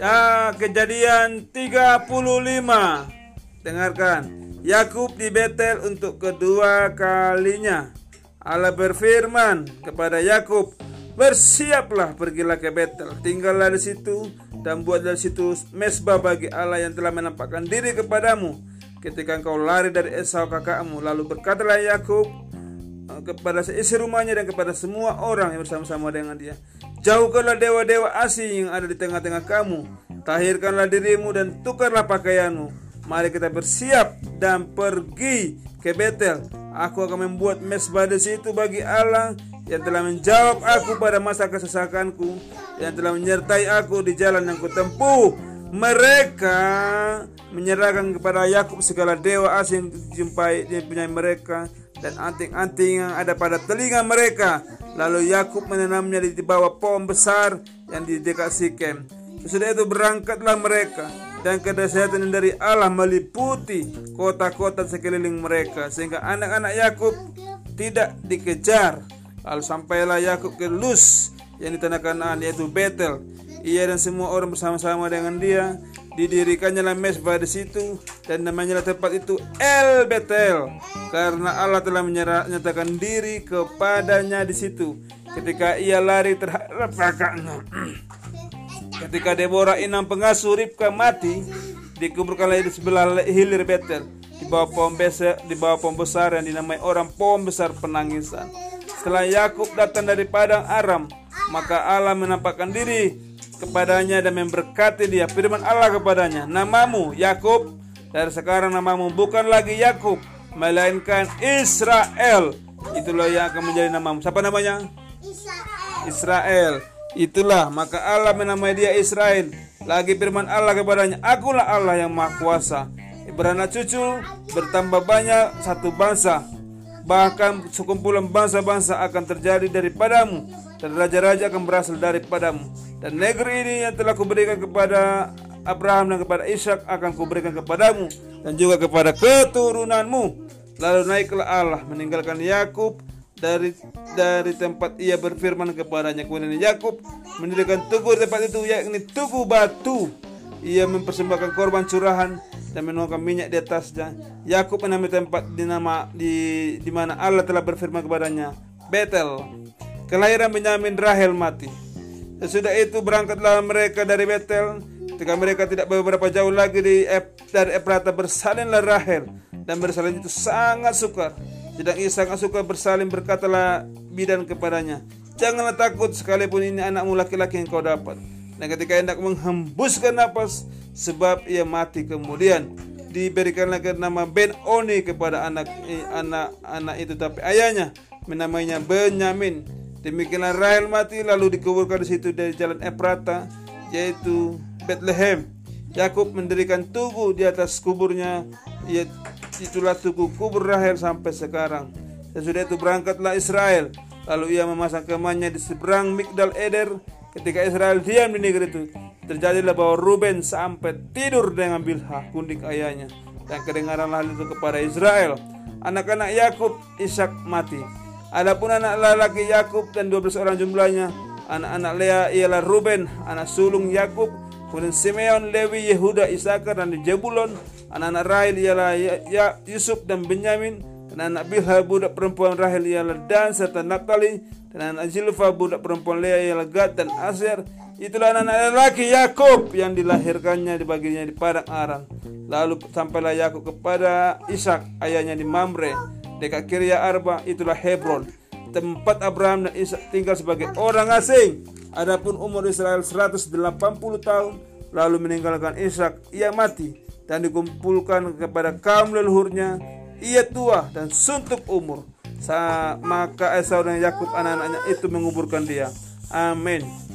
Ya, kejadian 35. Dengarkan. Yakub di Betel untuk kedua kalinya. Allah berfirman kepada Yakub, "Bersiaplah, pergilah ke Betel, tinggallah di situ dan buat dari situ mesbah bagi Allah yang telah menampakkan diri kepadamu ketika engkau lari dari Esau kakakmu." Lalu berkatalah Yakub eh, kepada seisi rumahnya dan kepada semua orang yang bersama-sama dengan dia, "Jauhkanlah dewa-dewa asing yang ada di tengah-tengah kamu, tahirkanlah dirimu dan tukarlah pakaianmu." Mari kita bersiap dan pergi ke Betel. Aku akan membuat mesbah di situ bagi Allah yang telah menjawab aku pada masa kesesakanku, yang telah menyertai aku di jalan yang kutempuh. Mereka menyerahkan kepada Yakub segala dewa asing yang dijumpai punya mereka dan anting-anting yang ada pada telinga mereka. Lalu Yakub menanamnya di bawah pohon besar yang di dekat Sikem. Sesudah itu berangkatlah mereka dan kedahsyatan dari Allah meliputi kota-kota sekeliling mereka sehingga anak-anak Yakub tidak dikejar. Lalu sampailah Yakub ke Luz yang ditanakan Kanaan yaitu Betel. Ia dan semua orang bersama-sama dengan dia didirikannya mesbah di situ dan namanya tempat itu El Betel karena Allah telah menyatakan diri kepadanya di situ ketika ia lari terhadap kakaknya. Ketika Deborah inang pengasuh Ribka mati, dikuburkanlah di sebelah hilir Betel di bawah pohon besar, di bawah pohon besar yang dinamai orang pohon besar penangisan. Setelah Yakub datang dari padang Aram, maka Allah menampakkan diri kepadanya dan memberkati dia. Firman Allah kepadanya, "Namamu Yakub, dari sekarang namamu bukan lagi Yakub, melainkan Israel." Itulah yang akan menjadi namamu. Siapa namanya? Israel. Israel. Itulah maka Allah menamai dia Israel. Lagi firman Allah kepadanya, Akulah Allah yang Maha Kuasa. Beranak cucu bertambah banyak satu bangsa. Bahkan sekumpulan bangsa-bangsa akan terjadi daripadamu dan raja-raja akan berasal daripadamu. Dan negeri ini yang telah kuberikan kepada Abraham dan kepada Ishak akan kuberikan kepadamu dan juga kepada keturunanmu. Lalu naiklah Allah meninggalkan Yakub dari dari tempat ia berfirman kepadanya. Kemudian Yakub mendirikan tugu di tempat itu yakni tugu batu. Ia mempersembahkan korban curahan dan menuangkan minyak di atasnya. Yakub menamai tempat di nama di di mana Allah telah berfirman kepadanya Betel. Kelahiran Benyamin Rahel mati sesudah itu berangkatlah mereka dari Betel ketika mereka tidak beberapa jauh lagi di dari Efrata bersalinlah Rahel dan bersalin itu sangat sukar sedang ia sangat suka bersalin berkatalah bidan kepadanya, Janganlah takut sekalipun ini anakmu laki-laki yang kau dapat. Dan ketika hendak menghembuskan nafas, sebab ia mati kemudian diberikanlah nama Ben Oni kepada anak anak anak itu tapi ayahnya menamainya Benyamin. Demikianlah Rahel mati lalu dikuburkan di situ dari jalan Efrata yaitu Bethlehem. Yakub mendirikan tugu di atas kuburnya itulah tugu kubur Rahel sampai sekarang. Sesudah itu berangkatlah Israel. Lalu ia memasang kemahnya di seberang Migdal Eder. Ketika Israel diam di negeri itu, terjadilah bahwa Ruben sampai tidur dengan Bilha, kundik ayahnya. Dan kedengaranlah itu kepada Israel. Anak-anak Yakub, Ishak mati. Adapun anak laki Yakub dan 12 orang jumlahnya, anak-anak Lea ialah Ruben, anak sulung Yakub, kemudian Simeon, Lewi, Yehuda, Isakar dan Jebulon, Anak-anak Rahel ialah ya, ya, Yusuf dan Benyamin. Dan anak Bilha budak perempuan Rahel ialah Dan serta Naphtali. Dan anak Zilfa budak perempuan Lea ialah Gad dan Aser. Itulah anak-anak laki Yakub yang dilahirkannya di baginya di padang Aram. Lalu sampailah Yakub kepada Ishak ayahnya di Mamre dekat Kiria Arba. Itulah Hebron. Tempat Abraham dan Ishak tinggal sebagai orang asing. Adapun umur Israel 180 tahun lalu meninggalkan Ishak ia mati dan dikumpulkan kepada kaum leluhurnya. Ia tua dan suntuk umur. Sa maka Esau dan Yakub anak-anaknya itu menguburkan dia. Amin